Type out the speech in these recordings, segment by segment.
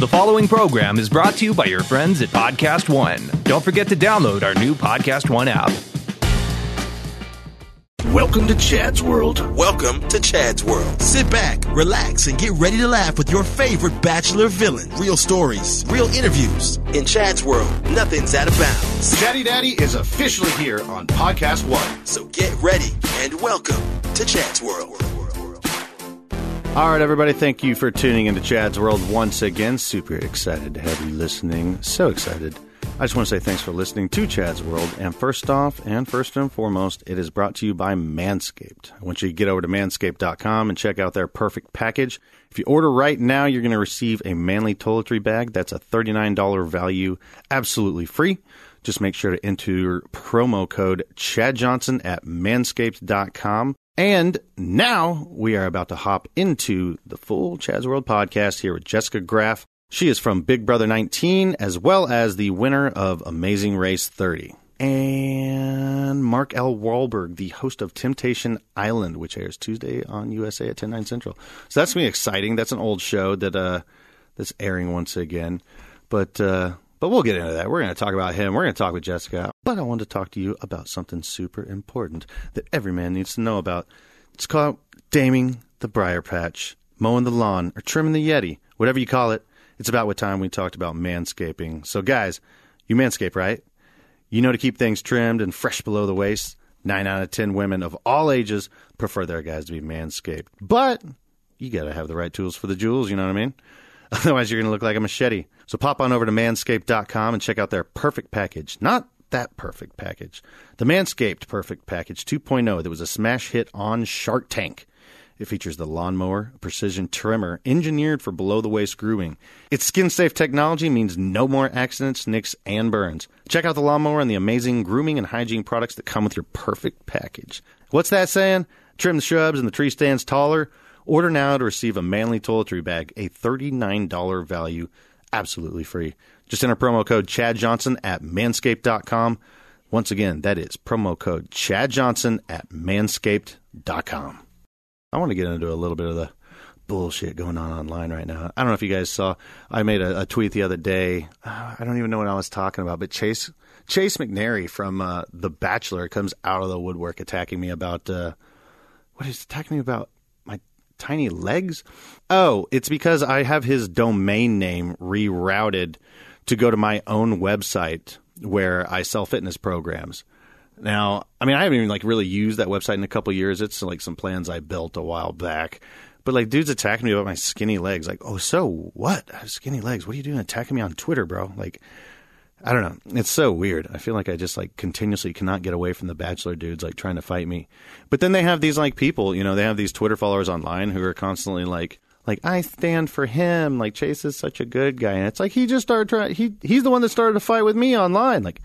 The following program is brought to you by your friends at Podcast One. Don't forget to download our new Podcast One app. Welcome to Chad's World. Welcome to Chad's World. Sit back, relax, and get ready to laugh with your favorite Bachelor villain. Real stories, real interviews. In Chad's World, nothing's out of bounds. Daddy Daddy is officially here on Podcast One. So get ready and welcome to Chad's World. All right, everybody, thank you for tuning into Chad's World once again. Super excited to have you listening. So excited. I just want to say thanks for listening to Chad's World. And first off, and first and foremost, it is brought to you by Manscaped. I want you to get over to manscaped.com and check out their perfect package. If you order right now, you're going to receive a manly toiletry bag. That's a $39 value, absolutely free. Just make sure to enter promo code Chad Johnson at manscaped.com. And now we are about to hop into the full Chad's World podcast here with Jessica Graf. She is from Big Brother 19 as well as the winner of Amazing Race 30. And Mark L. Walberg, the host of Temptation Island, which airs Tuesday on USA at 10, 9 Central. So that's me exciting. That's an old show that uh, that's airing once again. But uh, but we'll get into that. We're going to talk about him. We're going to talk with Jessica. But I want to talk to you about something super important that every man needs to know about. It's called daming the briar patch, mowing the lawn, or trimming the Yeti, whatever you call it. It's about what time we talked about manscaping. So, guys, you manscape, right? You know to keep things trimmed and fresh below the waist. Nine out of ten women of all ages prefer their guys to be manscaped. But you got to have the right tools for the jewels, you know what I mean? Otherwise, you're going to look like a machete. So pop on over to manscaped.com and check out their perfect package. Not that perfect package. The Manscaped Perfect Package 2.0 that was a smash hit on Shark Tank. It features the lawnmower a precision trimmer engineered for below the waist grooming. Its skin safe technology means no more accidents, nicks, and burns. Check out the lawnmower and the amazing grooming and hygiene products that come with your perfect package. What's that saying? Trim the shrubs and the tree stands taller. Order now to receive a manly toiletry bag, a $39 value, absolutely free. Just enter promo code Chad Johnson at manscaped.com. Once again, that is promo code Chad Johnson at manscaped.com. I want to get into a little bit of the bullshit going on online right now. I don't know if you guys saw. I made a, a tweet the other day. Uh, I don't even know what I was talking about, but Chase Chase McNary from uh, The Bachelor comes out of the woodwork attacking me about uh, what is attacking me about tiny legs. Oh, it's because I have his domain name rerouted to go to my own website where I sell fitness programs. Now, I mean, I haven't even like really used that website in a couple years. It's like some plans I built a while back. But like dudes attacking me about my skinny legs. Like, oh, so what? I have skinny legs. What are you doing attacking me on Twitter, bro? Like, I don't know. It's so weird. I feel like I just like continuously cannot get away from the bachelor dudes like trying to fight me. But then they have these like people, you know, they have these Twitter followers online who are constantly like like I stand for him. Like Chase is such a good guy, and it's like he just started trying. He he's the one that started a fight with me online. Like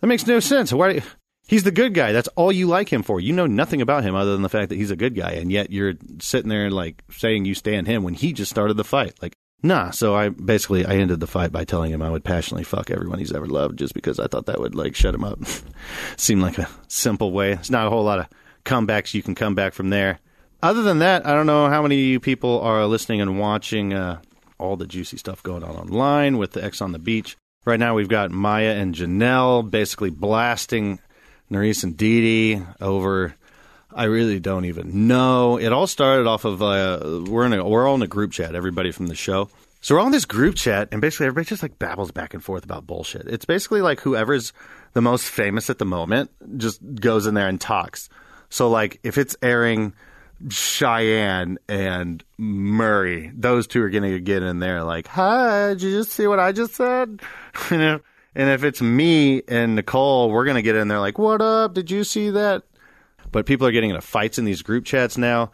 that makes no sense. Why? He's the good guy. That's all you like him for. You know nothing about him other than the fact that he's a good guy, and yet you're sitting there like saying you stand him when he just started the fight. Like nah. So I basically I ended the fight by telling him I would passionately fuck everyone he's ever loved, just because I thought that would like shut him up. Seemed like a simple way. It's not a whole lot of comebacks you can come back from there other than that, I don't know how many of you people are listening and watching uh, all the juicy stuff going on online with the Ex on the Beach. Right now, we've got Maya and Janelle basically blasting Nurys and Dee over. I really don't even know. It all started off of uh, we're in a, we're all in a group chat. Everybody from the show. So we're all in this group chat, and basically everybody just like babbles back and forth about bullshit. It's basically like whoever's the most famous at the moment just goes in there and talks. So like if it's airing Cheyenne and Murray. Those two are going to get in there like, hi, did you just see what I just said? you know? And if it's me and Nicole, we're going to get in there like, what up? Did you see that? But people are getting into fights in these group chats now.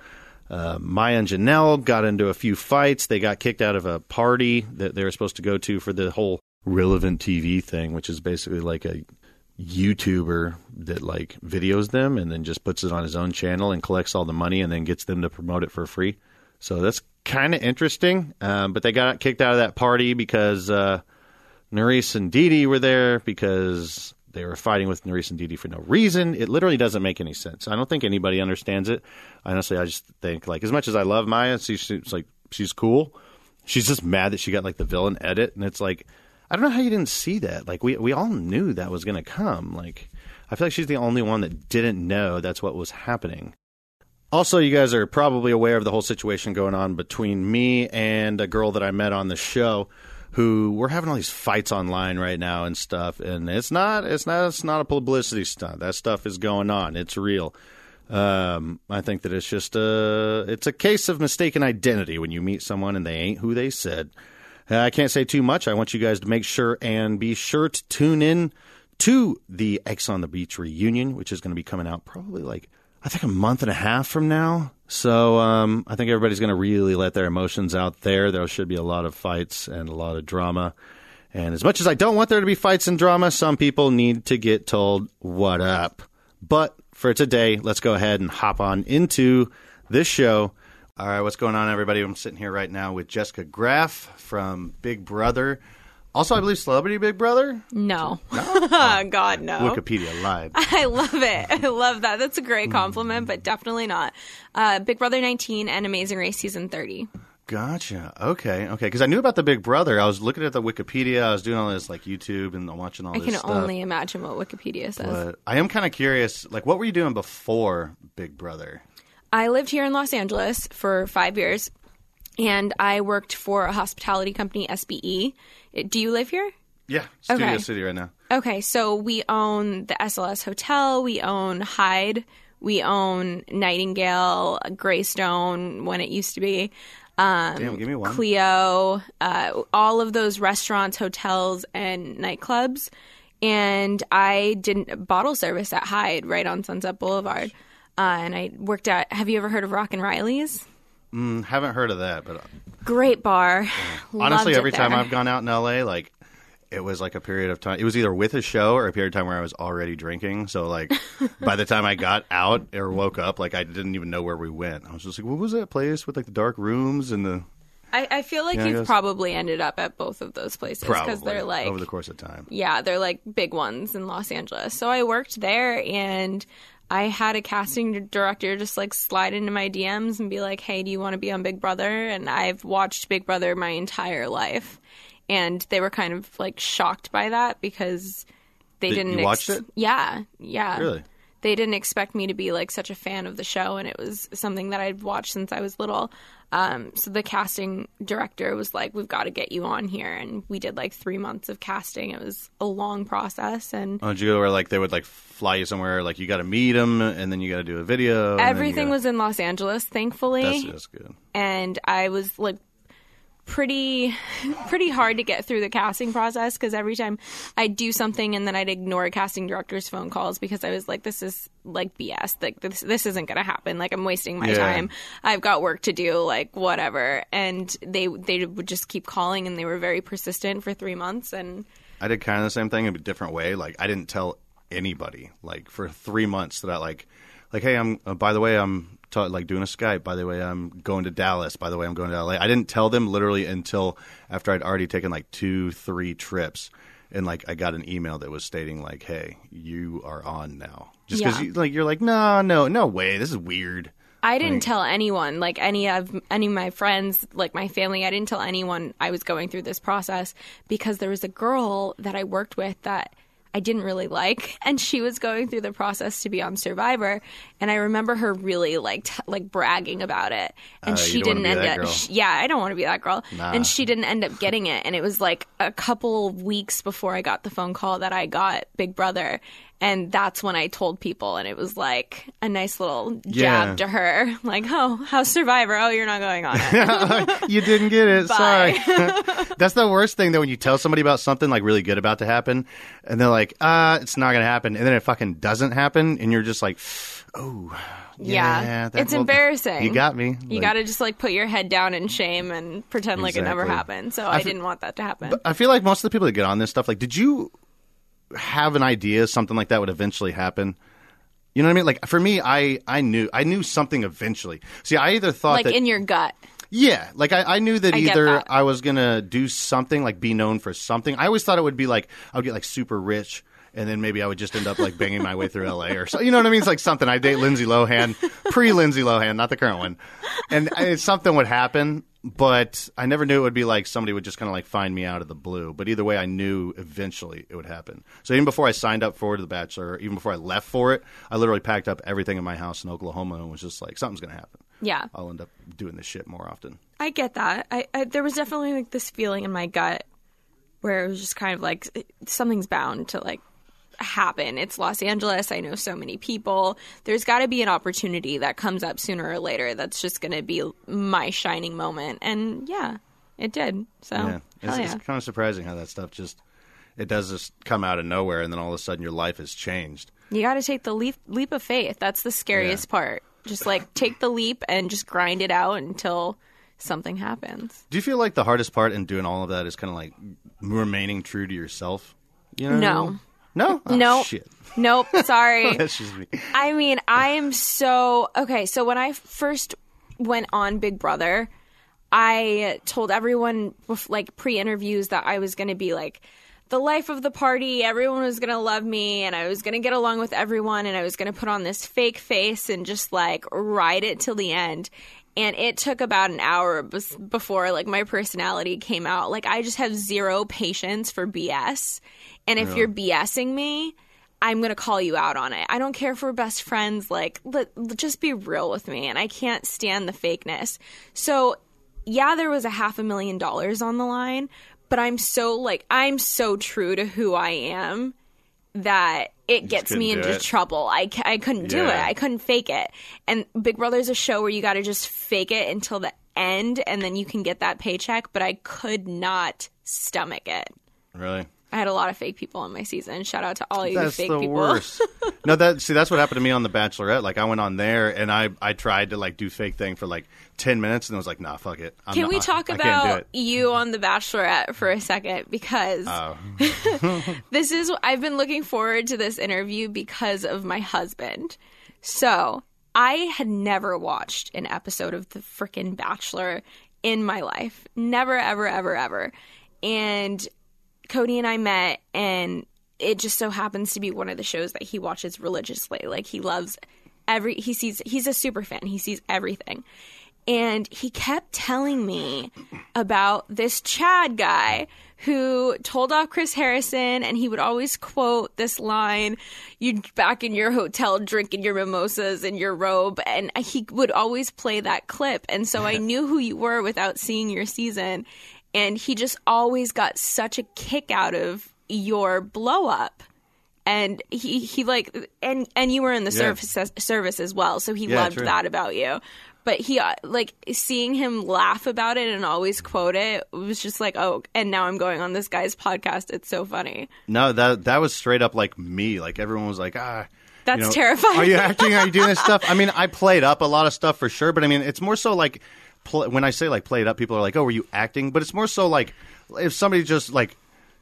Uh, Maya and Janelle got into a few fights. They got kicked out of a party that they were supposed to go to for the whole relevant TV thing, which is basically like a YouTuber that like videos them and then just puts it on his own channel and collects all the money and then gets them to promote it for free. So that's kind of interesting. Um, but they got kicked out of that party because uh, Nurys and Dee were there because they were fighting with Nurys and Dee for no reason. It literally doesn't make any sense. I don't think anybody understands it. Honestly, I just think like as much as I love Maya, she's, she's like she's cool. she's just mad that she got like the villain edit, and it's like I don't know how you didn't see that. Like we we all knew that was going to come. Like I feel like she's the only one that didn't know that's what was happening. Also, you guys are probably aware of the whole situation going on between me and a girl that I met on the show who we're having all these fights online right now and stuff and it's not it's not it's not a publicity stunt. That stuff is going on. It's real. Um, I think that it's just a it's a case of mistaken identity when you meet someone and they ain't who they said. Uh, I can't say too much. I want you guys to make sure and be sure to tune in to the Ex on the Beach reunion, which is going to be coming out probably like I think a month and a half from now. So um, I think everybody's going to really let their emotions out there. There should be a lot of fights and a lot of drama. And as much as I don't want there to be fights and drama, some people need to get told what up. But for today, let's go ahead and hop on into this show. All right, what's going on, everybody? I'm sitting here right now with Jessica Graf from Big Brother. Also, I believe Celebrity Big Brother. No. God, no. Wikipedia live. I love it. I love that. That's a great compliment, but definitely not. Uh, Big Brother 19 and Amazing Race Season 30. Gotcha. Okay. Okay. Because I knew about the Big Brother. I was looking at the Wikipedia. I was doing all this like YouTube and watching all this. I this can stuff. only imagine what Wikipedia says. But I am kind of curious. Like, what were you doing before Big Brother? I lived here in Los Angeles for five years, and I worked for a hospitality company, SBE. Do you live here? Yeah, Studio Okay. City right now. Okay, so we own the SLS Hotel, we own Hyde, we own Nightingale, Greystone when it used to be. Um, Damn, give me one. Cleo, uh, all of those restaurants, hotels, and nightclubs. And I did bottle service at Hyde right on Sunset Boulevard. Uh, and I worked at, have you ever heard of Rock and Reilly's? Mm, haven't heard of that, but Great bar. honestly, every time. I've gone out in LA, like it was like a period of time. It was either with a show or a period of time where I was already drinking. So like by the time I got out or woke up, like I didn't even know where we went. I was just like, what was that place with like the dark rooms and the I, I feel like Yeah, you've probably ended up at both of those places because they're like over the course of time. yeah, they're like big ones in Los Angeles. So I worked there and I had a casting director just like slide into my DMs and be like, "Hey, do you want to be on Big Brother?" And I've watched Big Brother my entire life. And they were kind of like shocked by that because they Did- didn't you watched it? Yeah, yeah. Really? They didn't expect me to be like such a fan of the show and it was something that I'd watched since I was little. Um, so the casting director was like, "We've got to get you on here," and we did like three months of casting. It was a long process, and Oh, did you go where like they would like fly you somewhere, like you got to meet them, and then you got to do a video. and then you everything gotta- was in Los Angeles, thankfully. That's, that's good. and I was like pretty pretty hard to get through the casting process because every time I'd do something and then I'd ignore a casting director's phone calls because I was like this is like BS like this this isn't going to happen. Like I'm wasting my Yeah. time. I've got work to do. Like whatever. And they they would just keep calling and they were very persistent for 3 months and I did kind of the same thing in a different way. Like I didn't tell anybody like for three months that I like, like hey, I'm uh, by the way I'm ta- like doing a Skype. By the way, I'm going to Dallas. By the way, I'm going to LA. I didn't tell them literally until after I'd already taken like two, three trips, and like I got an email that was stating like, hey, you are on now. Just because Yeah. you, like you're like no, no, no way. This is weird. I didn't tell anyone, like any of any of my friends, like my family. I didn't tell anyone I was going through this process because there was a girl that I worked with that I didn't really like, and she was going through the process to be on Survivor, and I remember her really like t- like bragging about it, and Uh, she didn't end up. girl. sh- yeah, I don't want to be that girl, Nah. and she didn't end up getting it, and it was like a couple weeks before I got the phone call that I got Big Brother. And that's when I told people, and it was like a nice little Yeah. jab to her, like, "Oh, how's Survivor? Oh, you're not going on it." you didn't get it. Sorry. That's the worst thing though when you tell somebody about something like really good about to happen, and they're like, "Uh, it's not gonna happen," and then it fucking doesn't happen, and you're just like, "Oh, yeah." Yeah. that- It's well, embarrassing. You got me. You Like, got to just like put your head down in shame and pretend like it never happened. So I I, f- didn't want that to happen. I feel like most of the people that get on this stuff, like, did you have an idea something like that would eventually happen? You know what I mean? Like for me, I I knew I knew something eventually. See, I either thought like that in your gut. Yeah, like I, I knew that I either that. I was gonna do something, like be known for something. I always thought it would be like I would get like super rich, and then maybe I would just end up like banging my way through L.A. or so. You know what I mean? It's like something. I date Lindsay Lohan, pre Lindsay Lohan, not the current one, and uh, something would happen. But I never knew it would be like somebody would just kind of like find me out of the blue. But either way, I knew eventually it would happen. So even before I signed up for The Bachelor, even before I left for it, I literally packed up everything in my house in Oklahoma and was just like, something's going to happen. Yeah. I'll end up doing this shit more often. I get that. I, I there was definitely like this feeling in my gut where it was just kind of like something's bound to like happen. It's Los Angeles. I know so many people. There's got to be an opportunity that comes up sooner or later that's just going to be my shining moment. And yeah, it did. So yeah, it's, yeah. it's kind of surprising how that stuff just it does just come out of nowhere, and then all of a sudden your life has changed. You got to take the leap leap of faith. That's the scariest Yeah. part. Just like take the leap and just grind it out until something happens. Do you feel like the hardest part in doing all of that is kind of like remaining true to yourself? You know? No. No. Oh, Nope. Shit. Nope. Sorry. That's just me. I mean, I am so okay. So when I first went on Big Brother, I told everyone like pre-interviews that I was going to be like the life of the party. Everyone was going to love me, and I was going to get along with everyone, and I was going to put on this fake face and just like ride it till the end. And it took about an hour before like my personality came out. Like I just have zero patience for BS, and if you're BSing me. I'm going to call you out on it. I don't care if we're best friends. Like, let, let- just be real with me. And I can't stand the fakeness. So, yeah, there was a half a million dollars on the line, but I'm so, like, I'm so true to who I am that it gets me into it. trouble. I, I couldn't do it. I couldn't fake it. And Big Brother's a show where you got to just fake it until the end and then you can get that paycheck, but I could not stomach it. Really? I had a lot of fake people on my season. Shout out to all you That's fake the people. worst. no, that see that's what happened to me on The Bachelorette. Like I went on there and I I tried to like do fake thing for like ten minutes and I was like, nah, fuck it. I'm Can not- we talk I, I about it. you on The Bachelorette for a second? Because Oh. this is, I've been looking forward to this interview because of my husband. So I had never watched an episode of The Frickin' Bachelor in my life. Never, ever, ever, ever. And Cody and I met, and it just so happens to be one of the shows that he watches religiously. Like he loves every he sees he's a super fan. He sees everything. And he kept telling me about this Chad guy who told off Chris Harrison and he would always quote this line, you back in your hotel drinking your mimosas in your robe and he would always play that clip and so I knew who you were without seeing your season and he just always got such a kick out of your blow up and he he like and and you were in the Yeah. service service as well so he Yeah, loved true. that about you but he uh, like seeing him laugh about it and always quote it was just like oh and now i'm going on this guy's podcast it's so funny No, that that was straight up like me. Like everyone was like, ah. That's you know, terrifying. Are you acting? Are you doing this stuff? I mean, I played up a lot of stuff for sure, but I mean, it's more so like pl- when I say like played up, people are like, "Oh, were you acting?" But it's more so like if somebody just like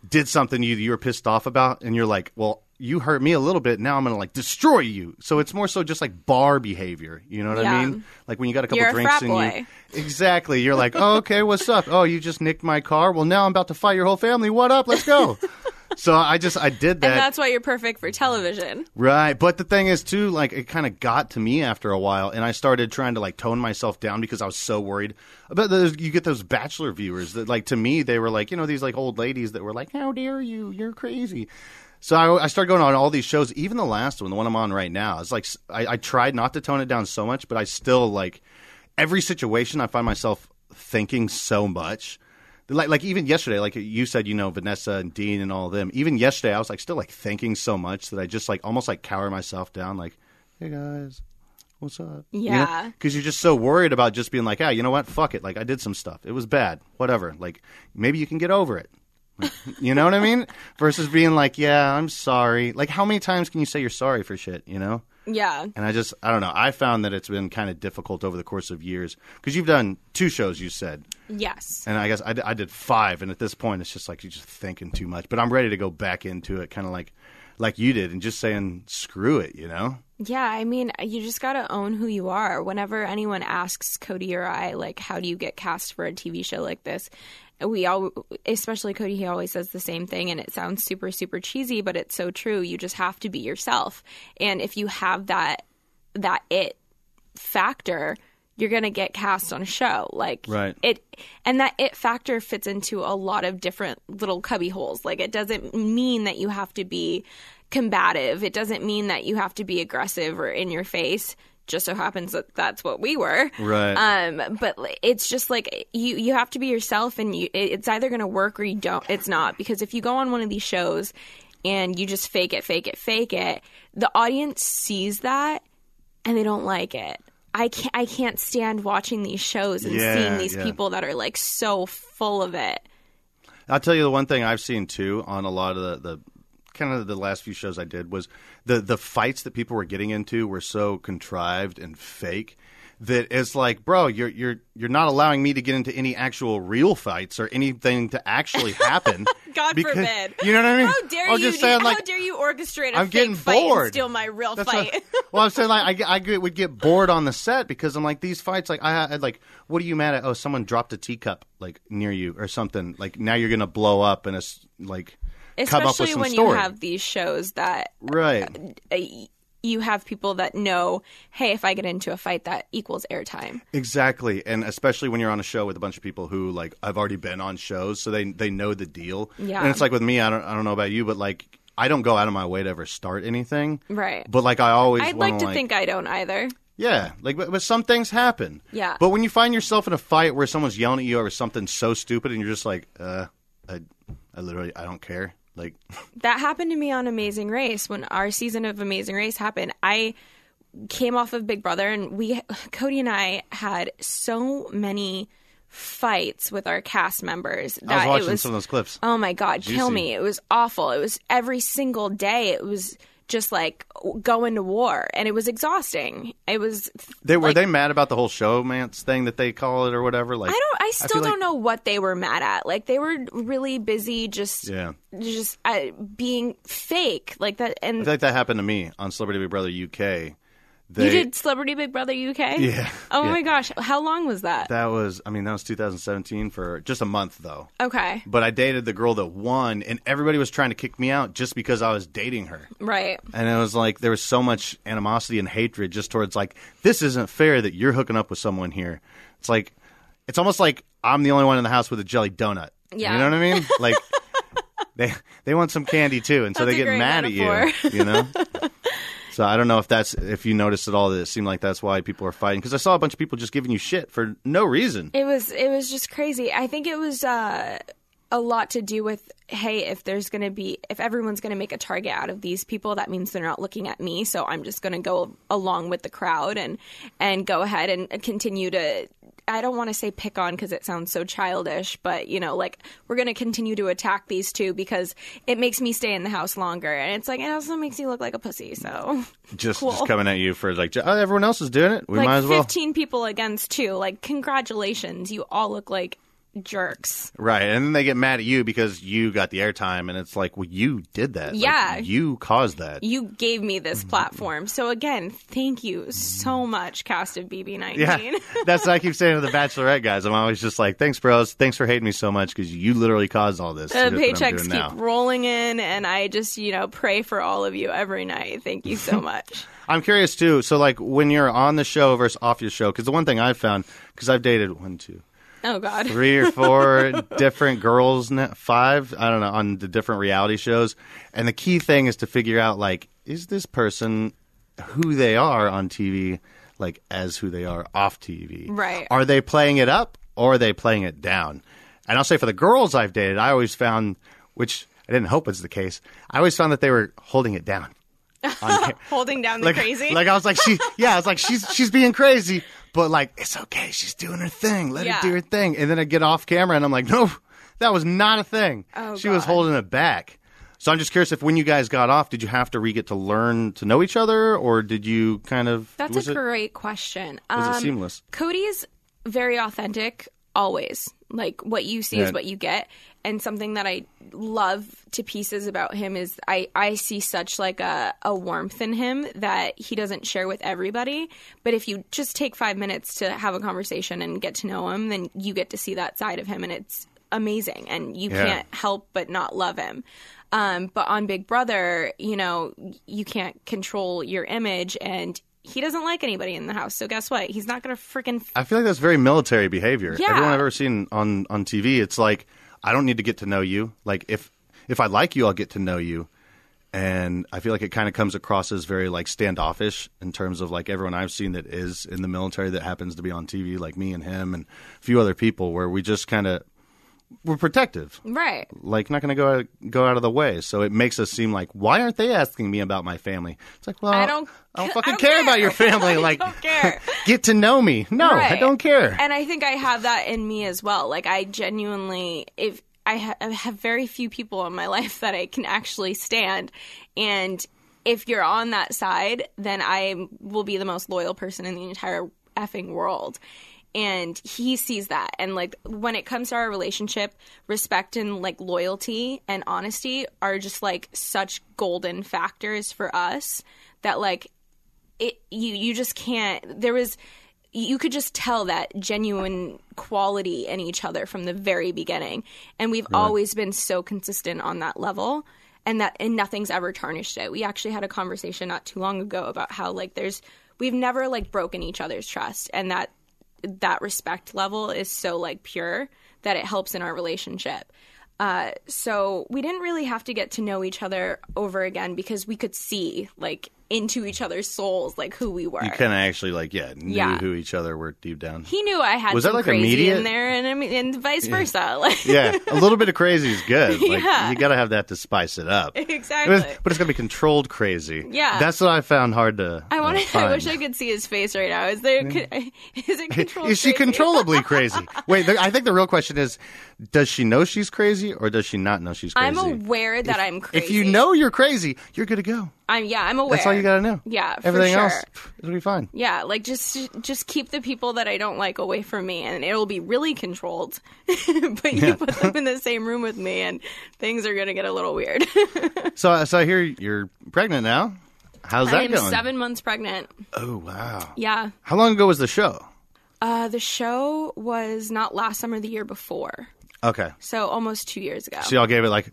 did something you you were pissed off about, and you're like, "Well, you hurt me a little bit. Now I'm gonna like destroy you." So it's more so just like bar behavior. You know what Yeah. I mean? Like when you got a couple You're a drinks frat and boy. you exactly, you're like, "Oh, okay, what's up? Oh, you just nicked my car. Well, now I'm about to fight your whole family. What up? Let's go." So I just I did that. and that's why you're perfect for television Right, but the thing is too, like it kind of got to me after a while, and I started trying to like tone myself down because I was so worried about those. You get those bachelor viewers that, like, to me, they were like, you know, these like old ladies that were like, "How dare you? You're crazy." So I, I started going on all these shows, even the last one, the one I'm on right now. It's like I tried not to tone it down so much, but I still like every situation. I find myself thinking so much. Like, like even yesterday, like you said, you know, Vanessa and Dean and all of them. Even yesterday, I was like still like thinking so much that I just like almost like cower myself down. Like, hey guys, what's up? Yeah. because you're just so worried about just being like, ah, you know what? Fuck it. Like I did some stuff. It was bad. Whatever. Like maybe you can get over it. you know what I mean? Versus being like, yeah, I'm sorry. Like how many times can you say you're sorry for shit? You know? Yeah And I just, I don't know. I found that it's been kind of difficult over the course of years because you've done two shows, you said. yes And I guess I, d- I did five, and at this point, it's just like you're just thinking too much. But I'm ready to go back into it, kind of like like you did, and just saying screw it, you know? Yeah, I mean, you just got to own who you are. Whenever anyone asks Cody or I, like, how do you get cast for a TV show like this? We all, especially Cody, he always says the same thing, and it sounds super, super cheesy, but it's so true. You just have to be yourself. And if you have that, that it factor, you're going to get cast on a show. Like Right. it and that it factor fits into a lot of different little cubby holes. Like it doesn't mean that you have to be combative. It doesn't mean that you have to be aggressive or in your face. Just so happens that that's what we were. Right. Um, but it's just like you you have to be yourself, and you it's either going to work or you don't. It's not because if you go on one of these shows and you just fake it, fake it, fake it, the audience sees that and they don't like it. I can't I can't stand watching these shows and Yeah, seeing these yeah. people that are like so full of it. I'll tell you the one thing I've seen too on a lot of the, the kind of the last few shows I did was the the fights that people were getting into were so contrived and fake that it's like, bro, you're you're you're not allowing me to get into any actual real fights or anything to actually happen. God because- forbid. You know what I mean? How dare I'm you? just how like, dare you orchestrate a I'm fake getting fight bored. and steal my real That's fight? what- well, I'm saying like I, I would get bored on the set because I'm like these fights like I, I like what are you mad at? Oh, someone dropped a teacup like near you or something. Like now you're gonna blow up and it's like come up with Especially some when story. you have these shows that right. uh, you have people that know, hey, if I get into a fight, that equals airtime. Exactly, and especially when you're on a show with a bunch of people who like I've already been on shows, so they they know the deal. Yeah. and it's like with me, I don't I don't know about you, but like I don't go out of my way to ever start anything. Right. But like I always I'd wanna, like to think I don't either. Yeah, like but, but some things happen. Yeah. But when you find yourself in a fight where someone's yelling at you over something so stupid, and you're just like, uh, I, I literally I don't care. Like, That happened to me on Amazing Race when our season of Amazing Race happened. I came off of Big Brother and we Cody and I had so many fights with our cast members that I was watching it was some of those clips. Oh my god, kill me. It was awful. It was every single day it was just like going to war and it was exhausting. It was They were like- they mad about the whole showmance thing that they call it or whatever. Like, I don't I still like- don't know what they were mad at. Like they were really busy just Yeah. just uh, being fake like that and I think that happened to me on Celebrity Big Brother UK. They, You did Celebrity Big Brother UK? Yeah, Oh yeah. my gosh. How long was that? That was, I mean, that was 2017 for just a month though. Okay. But I dated the girl that won, and everybody was trying to kick me out just because I was dating her. Right. And it was like there was so much animosity and hatred just towards like this isn't fair that you're hooking up with someone here. It's like it's almost like I'm the only one in the house with a jelly donut. Yeah. You know what I mean? Like they they want some candy too, and so That's they get mad metaphor. at you. You know. So I don't know if that's if you noticed at all that it seemed like that's why people are fighting because I saw a bunch of people just giving you shit for no reason. It was it was just crazy. I think it was uh, a lot to do with hey, if there's going to be if everyone's going to make a target out of these people, that means they're not looking at me, so I'm just going to go along with the crowd and and go ahead and continue to I don't want to say pick on because it sounds so childish, but you know, like we're going to continue to attack these two because it makes me stay in the house longer, and it's like it also makes you look like a pussy. So Just Cool. just coming at you for like oh, everyone else is doing it. We like might as well. 15 people against two. Like congratulations, you all look like jerks. Right, and then they get mad at you because you got the airtime, and it's like, well, you did that. Like, Yeah. you caused that. You gave me this Mm-hmm. platform. So again, thank you so much, cast of BB19. Yeah, that's what I keep saying to the Bachelorette guys. I'm always just like, thanks, bros. Thanks for hating me so much because you literally caused all this. The paychecks keep now. rolling in, and I just, you know, pray for all of you every night. Thank you so much. I'm curious too. So, like, when you're on the show versus off your show, because the one thing I've found, because I've dated one, two, oh, God. three or four different girls, five, I don't know, on the different reality shows. And the key thing is to figure out, like, is this person who they are on TV, like, as who they are off TV? Right. Are they playing it up or are they playing it down? And I'll say for the girls I've dated, I always found, which I didn't hope was the case, I always found that they were holding it down. Holding down the like, crazy. Like I was like, she, yeah, I was like, she's she's being crazy, but like it's okay, she's doing her thing. Let Yeah. her do her thing. And then I get off camera and I'm like, no, that was not a thing. Oh, she was holding it back. So I'm just curious if when you guys got off, did you have to re get to learn to know each other, or did you kind of? That's a it, great question. Was Um, it seamless? Cody's very authentic always. Like what you see is what you get. And something that I love to pieces about him is I, I see such like a, a warmth in him that he doesn't share with everybody. But if you just take five minutes to have a conversation and get to know him, then you get to see that side of him and it's amazing and you Yeah. can't help but not love him. Um, but on Big Brother, you know, you can't control your image and he doesn't like anybody in the house. So guess what? He's not going to freaking. I feel like that's very military behavior. Yeah. Everyone I've ever seen on on TV, it's like I don't need to get to know you. Like if if I like you, I'll get to know you. And I feel like it kind of comes across as very like standoffish in terms of like everyone I've seen that is in the military that happens to be on TV, like me and him and a few other people, where we just kind of we're protective, Right. like not going to go out, go out of the way. So it makes us seem like why aren't they asking me about my family? It's like well, I don't- I don't I fucking don't care, care. about your family. I like don't care. get to know me. No, I don't care. And I think I have that in me as well. Like I genuinely, if I, ha- I have very few people in my life that I can actually stand, and if you're on that side, then I will be the most loyal person in the entire effing world. And he sees that. And like when it comes to our relationship, respect and like loyalty and honesty are just like such golden factors for us that like it you you just can't there was you could just tell that genuine quality in each other from the very beginning. And we've always been so consistent on that level and that and nothing's ever tarnished it. We actually had a conversation not too long ago about how like there's we've never like broken each other's trust and that that respect level is so like pure that it helps in our relationship. Uh, so we didn't really have to get to know each other over again because we could see like into each other's souls like who we were. You kind of actually like yeah knew Yeah. who each other were deep down. he knew I had Was that, like, crazy immediate? in there, and I mean, and vice versa. Like, yeah, a little bit of crazy is good. Like Yeah. you got to have that to spice it up. Exactly. It was- but it's gonna be controlled crazy. Yeah. that's what I found hard to. I uh, want to. I wish I could see his face right now. Is there? Is it controlled? Is she crazy? controllably crazy? Wait, I think the real question is: Does she know she's crazy, or does she not know she's crazy? I'm aware that I'm crazy. If you know you're crazy, you're good to go. I'm yeah, I'm aware. That's all you got to know. Yeah, for everything sure. else, it'll be fine. Yeah, like just just keep the people that I don't like away from me, and it'll be really controlled. but you put them in the same room with me, and things are gonna get a little weird. So, so I hear you're pregnant now. How's that I'm going? seven months pregnant. Oh wow! Yeah, How long ago was the show? uh, the show was not last summer, the year before, Okay, so almost two years ago. so y'all gave it like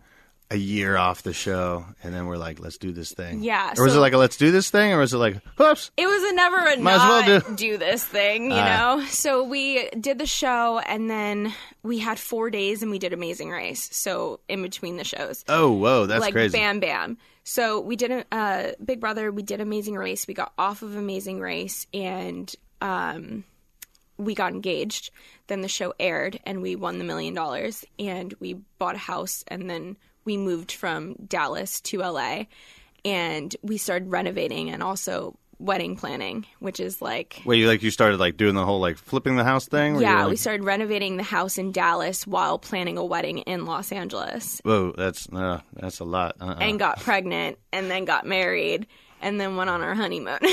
a year off the show, and then we're like, let's do this thing. Yeah, Or was it like a let's do this thing, or was it like, whoops? it was a never a Might as well not do- this thing, you Ah. know. So we did the show, and then we had four days, and we did Amazing Race. So in between the shows, Oh, whoa, that's like crazy. bam bam so we did a uh, big brother we did amazing race we got off of amazing race and um, we got engaged then the show aired and we won the million dollars and we bought a house and then we moved from dallas to la and we started renovating and also wedding planning which is like Wait, you like you started like doing the whole like flipping the house thing? yeah you're, we started renovating the house in dallas while planning a wedding in los angeles Whoa, that's uh, that's a lot. Uh-uh. and got pregnant and then got married and then went on our honeymoon.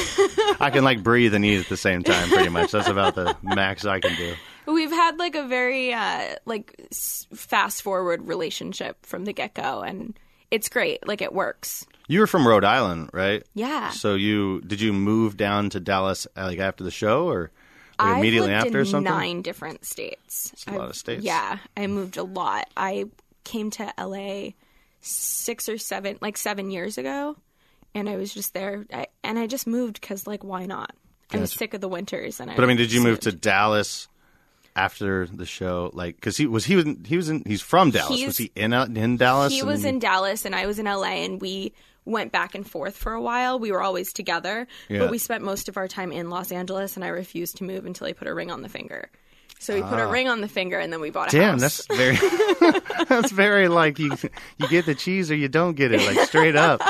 I can like breathe and eat at the same time, pretty much. That's about the max I can do. We've had like a very uh, like fast forward relationship from the get go, and it's great. Like it works. You were from Rhode Island, right? Yeah. So you did you move down to Dallas uh, like after the show or like I've immediately after in or something? nine different states. a lot of states. Yeah, I moved a lot. I came to LA six or seven, like seven years ago, and I was just there. I, and I just moved because, like, why not? I was Gotcha. sick of the winters, and I. But I mean, did you move to. Dallas after the show? Like, because he was he was he was in he's from Dallas. He's- was he in uh, in Dallas? He and was in Dallas and I was in LA and we went back and forth for a while. We were always together, Yeah. but we spent most of our time in Los Angeles and I refused to move until he put a ring on the finger. So we put a ring on the finger and then we bought a Ah. Damn, house. that's very that's very like you you get the cheese or you don't get it, like straight up.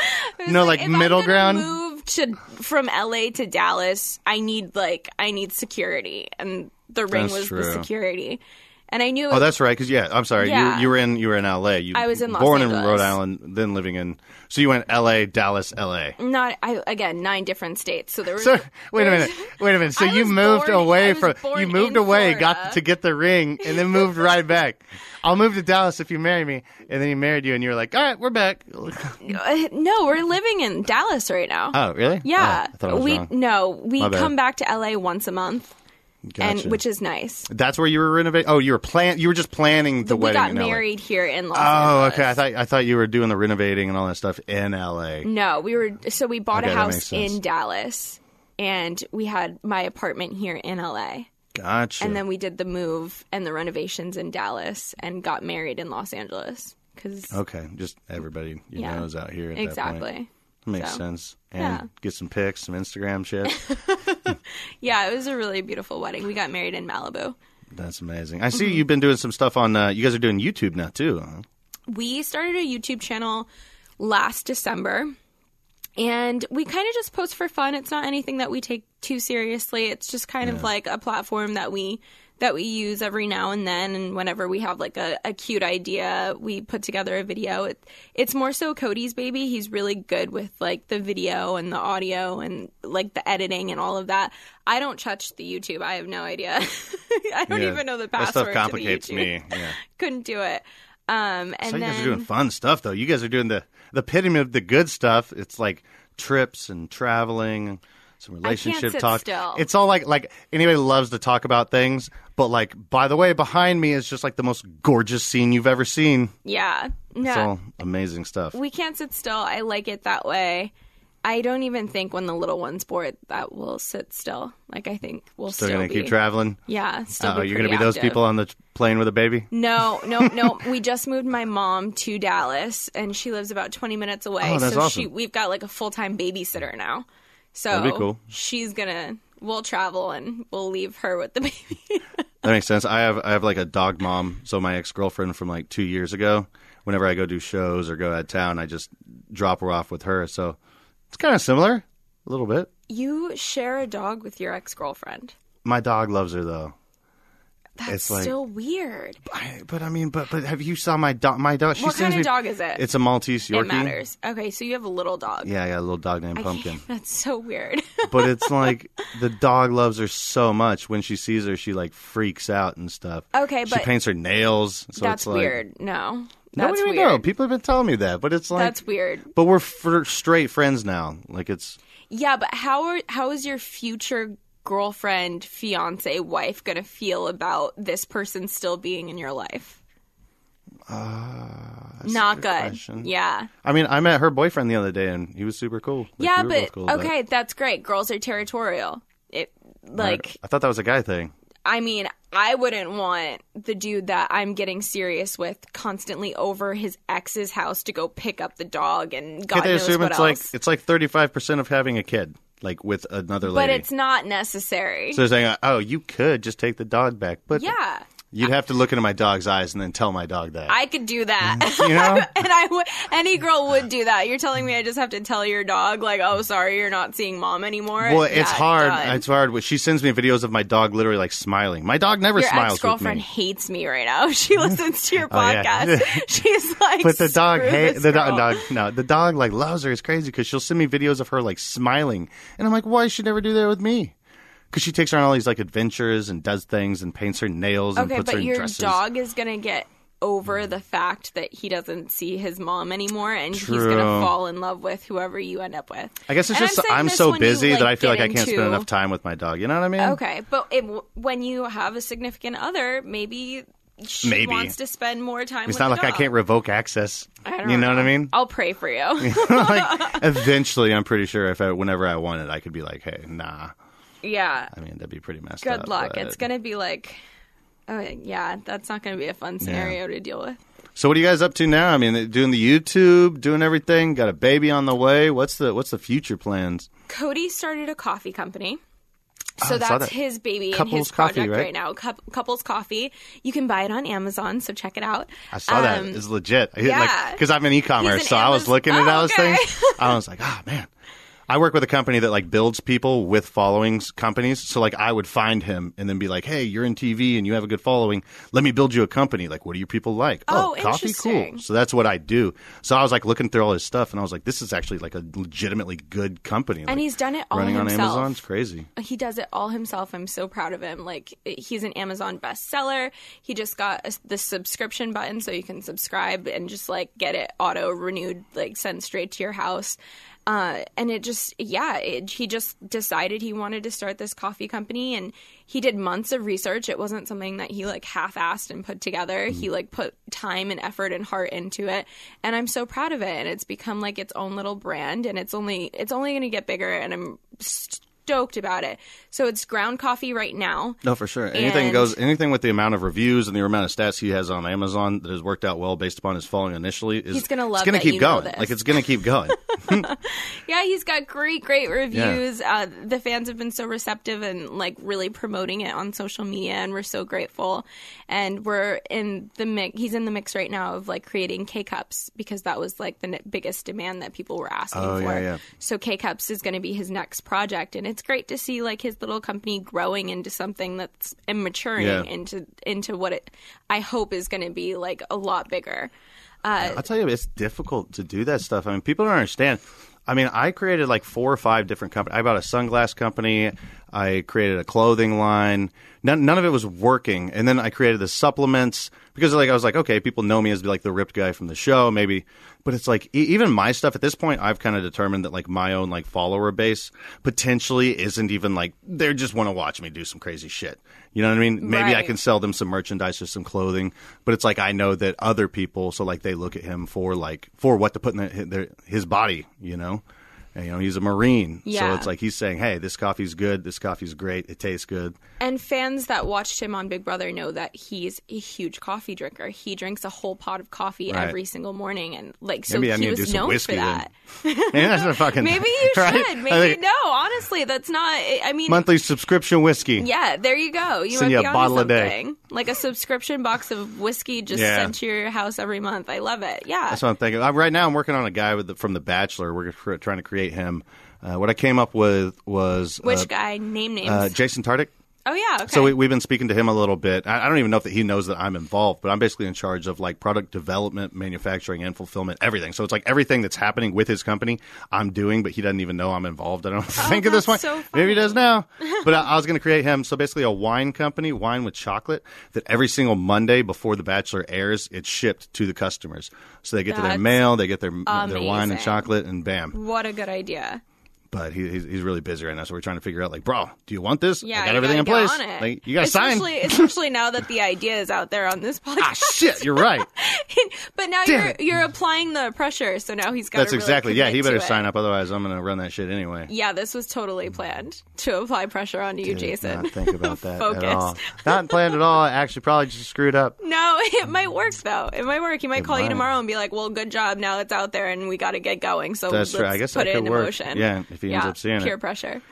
no, like I'm middle ground. Move to from LA to Dallas. I need like I need security, and the ring That's was true. the security. And I knew Oh, that's right. Because yeah, I'm sorry. Yeah. You you were in you were in L.A. You I was in Los born in Rhode Island, then living in. So you went L.A., Dallas, L.A. not I again nine different states. So there was So wait a minute, wait a minute. So I you moved born- away from you moved away, got to get the ring, and then moved right back. I'll move to Dallas if you marry me, and then he married you, and you were like, all right, we're back. Uh, no, we're living in Dallas right now. Oh, really? Yeah, Oh, I thought I was we wrong. no, we come back to LA once a month, Gotcha. and which is nice. That's where you were renovating. Oh, you were plan. You were just planning the we wedding. got in LA. married here in Los Oh, Angeles. okay. I thought I thought you were doing the renovating and all that stuff in L.A. No, we were so we bought Okay, a that makes house sense. in Dallas, and we had my apartment here in LA. Gotcha. And then we did the move and the renovations in Dallas and got married in Los Angeles. Cause okay, just everybody you Yeah. know is out here. At That, point. exactly. Makes So, sense. And yeah. get some pics, some Instagram shit. Yeah, it was a really beautiful wedding. We got married in Malibu. That's amazing. I see Mm-hmm. you've been doing some stuff on. Uh, you guys are doing YouTube now too. Huh? We started a YouTube channel last December. And we kind of just post for fun. It's not anything that we take too seriously. It's just kind of like a platform that we that we use every now and then and whenever we have like a, a cute idea, we put together a video. It, it's more so Cody's baby. He's really good with like the video and the audio and like the editing and all of that. I don't touch the YouTube. I have no idea. I don't Yeah. even know the password. That stuff complicates to the YouTube. me. Yeah. Couldn't do it. Um, and So you then guys are doing fun stuff though. You guys are doing the the epitome of the good stuff. It's like trips and traveling, some relationship talk. still. It's all like like anybody loves to talk about things, but like by the way, behind me is just like the most gorgeous scene you've ever seen. yeah, no, It's all amazing stuff. we can't sit still. I like it that way. I don't even think when the little one's bored that we'll sit still. Like I think we'll Still still, gonna be, keep traveling. Yeah, still. Oh, you're gonna be pretty those people on the plane with a baby. No, no, no. we just moved my mom to Dallas, and she lives about 20 minutes away. Oh, that's so awesome. she, we've got like a full time babysitter now. So cool. she's gonna. We'll travel and we'll leave her with the baby. That makes sense. I have I have like a dog mom. So my ex girlfriend from like two years ago. Whenever I go do shows or go out of town, I just drop her off with her. So it's kind of similar, a little bit. you share a dog with your ex girlfriend. My dog loves her though. That's It's like- so weird. I, but I mean, but but have you saw my dog? My dog. She What kind of me- dog is it? It's a Maltese Yorkie. It matters. Okay, so you have a little dog. Yeah, I got a little dog named I Pumpkin. That's so weird. but it's like the dog loves her so much. When she sees her, she like freaks out and stuff. Okay, she but paints her nails. So that's like, weird. No, No, that's you weird. no? People have been telling me that, but it's like that's weird. But we're fr- straight friends now. Like it's Yeah, but how are how is your future girlfriend, fiance, wife gonna feel about this person still being in your life? Ah, Not good question. Yeah. I mean, I met her boyfriend the other day, and he was super cool. Like, yeah, we but cool okay, that's great. Girls are territorial. It like I thought that was a guy thing. I mean, I wouldn't want the dude that I'm getting serious with constantly over his ex's house to go pick up the dog and God knows assume what it's else. like it's like thirty five percent of having a kid, like with another lady. but it's not necessary. so they're saying, "Oh, you could just take the dog back," but yeah. You'd have to look into my dog's eyes and then tell my dog that. I could do that. Mm. you know, and I would any girl would do that. You're telling me I just have to tell your dog like, "Oh, sorry, you're not seeing mom anymore." well, it's Yeah, hard. done. It's hard. She sends me videos of my dog literally like smiling. My dog never your smiles ex girlfriend with me. hates me right now. She mm. listens to your Oh, yeah. podcast. She's like, But the dog, "Screw hey, the girl." dog, dog, no, the dog like loves her. It's crazy because she'll send me videos of her like smiling, and I'm like, why should she never do that with me? Because she takes her on all these like adventures and does things and paints her nails and Okay, puts her dresses. Okay, but in your dog is gonna get over mm. the fact that he doesn't see his mom anymore, and he's gonna fall in love with whoever you end up with. I guess it's And just I'm I'm, so when you, busy that I feel like I can't spend enough time with my dog. You know what I mean? Okay, but it, when you have a significant other, maybe she Maybe. wants to spend more time. It's with not like I can't revoke access. I don't you know, what I mean? I'll pray for you. like eventually, I'm pretty sure if I, whenever I wanted, I could be like, hey, nah. Yeah. I mean, that'd be pretty messed up. Good luck. but- It's gonna be like, oh yeah, that's not gonna be a fun scenario to deal with. So what are you guys up to now? I mean, doing the YouTube, doing everything. Got a baby on the way. What's the what's the future plans? Cody started a coffee company. Oh, So saw that's that. his baby and Couples his Coffee, project right? right, now. Coup Couples Coffee. You can buy it on Amazon, so check it out. I saw that. Um, It's legit. Yeah. like because I'm in e-commerce, so I was looking at Oh, those okay. things. I was like, oh man. I work with a company that like builds people with followings companies. So like I would find him and then be like, "Hey, you're in TV and you have a good following. Let me build you a company. Like, what do your people like? Oh, oh coffee, cool. So that's what I do. So I was like looking through all his stuff and I was like, this is actually like a legitimately good company. And Like, he's done it all running himself. on Amazon. It's crazy. he does it all himself. I'm so proud of him. Like he's an Amazon bestseller. He just got a, the subscription button so you can subscribe and just like get it auto renewed, like sent straight to your house. Uh, and it just, yeah, it, he just decided he wanted to start this coffee company and he did months of research. It wasn't something that he like half assed and put together. He like put time and effort and heart into it. And I'm so proud of it. And it's become like its own little brand and it's only, it's only going to get bigger. And I'm, st- stoked about it. So it's ground coffee right now. No, for sure. Anything And- goes. Anything with the amount of reviews and the amount of stats he has on Amazon that has worked out well based upon his following initially is He's gonna it's love gonna that keep going. this. Like it's gonna keep going. Yeah, he's got great, great reviews. Uh, the fans have been so receptive and like really promoting it on social media, and we're so grateful. And we're in the mix. He's in the mix right now of like creating K cups because that was like the biggest demand that people were asking Oh, for. yeah, yeah. So K cups is going to be his next project, and it's great to see like his little company growing into something that's and maturing Yeah. into into what it I hope is going to be like a lot bigger. Uh, I'll tell you, it's difficult to do that stuff. I mean, people don't understand. I mean, I created like four or five different companies. I bought a sunglass company. I created a clothing line. None, none of it was working. And then I created the supplements because like I was like, okay, people know me as like the ripped guy from the show, maybe. But it's like e- even my stuff at this point, I've kind of determined that like my own like follower base potentially isn't even like they just want to watch me do some crazy shit. You know what I mean? Maybe I can sell them some merchandise or some clothing, but it's like I know that other people, so like they look at him for like for what to put in their, their, his body, you know. And, you know, he's a marine, so it's like he's saying, "Hey, this coffee's good. This coffee's great. It tastes good." And fans that watched him on Big Brother know that he's a huge coffee drinker. He drinks a whole pot of coffee Right. every single morning, and like so Maybe he to was do some known whiskey for then. that. Man, that's a fucking Maybe you right? should. Maybe think no. Honestly, that's not. I mean, monthly subscription whiskey. yeah. There you go. You Send you a bottle a day. Like a subscription box of whiskey just Yeah. sent to your house every month. I love it. Yeah. That's what I'm thinking. I'm, right now, I'm working on a guy with the, from The Bachelor. We're trying to create him. Uh, what I came up with was Which uh, guy? Name names. uh, Jason Tartick. Oh yeah. Okay. So we, we've been speaking to him a little bit. I, I don't even know if that he knows that I'm involved, but I'm basically in charge of like product development, manufacturing, and fulfillment, everything. So it's like everything that's happening with his company, I'm doing, but he doesn't even know I'm involved. I don't oh, think at this Oh, point. so Maybe he does now. but I, I was going to create him. So basically, a wine company, wine with chocolate, that every single Monday before The Bachelor airs, it's shipped to the customers. So they get to their mail, they get their their wine and chocolate, and bam. what a good idea. But he, he's, he's really busy right now, so we're trying to figure out like, bro, do you want this? Yeah, I got you everything in place. on it. Like, you got to sign. especially, especially now that the idea is out there on this podcast. ah, shit, you're right. but now Damn you're you're applying the pressure, so now he's got. That's really exactly. Yeah, he better to it. sign up. Otherwise, I'm going to run that shit anyway. Yeah, this was totally planned to apply pressure onto you, Did Jason. Not think about that Focus. at all. Not planned at all. I actually probably just screwed up. No, it might work though. It might work. He might It call you tomorrow and be like, "Well, good job. Now it's out there, and we got to get going." So That's let's. I guess put it into work. motion. Yeah, he ends Yeah, up seeing it. peer pressure.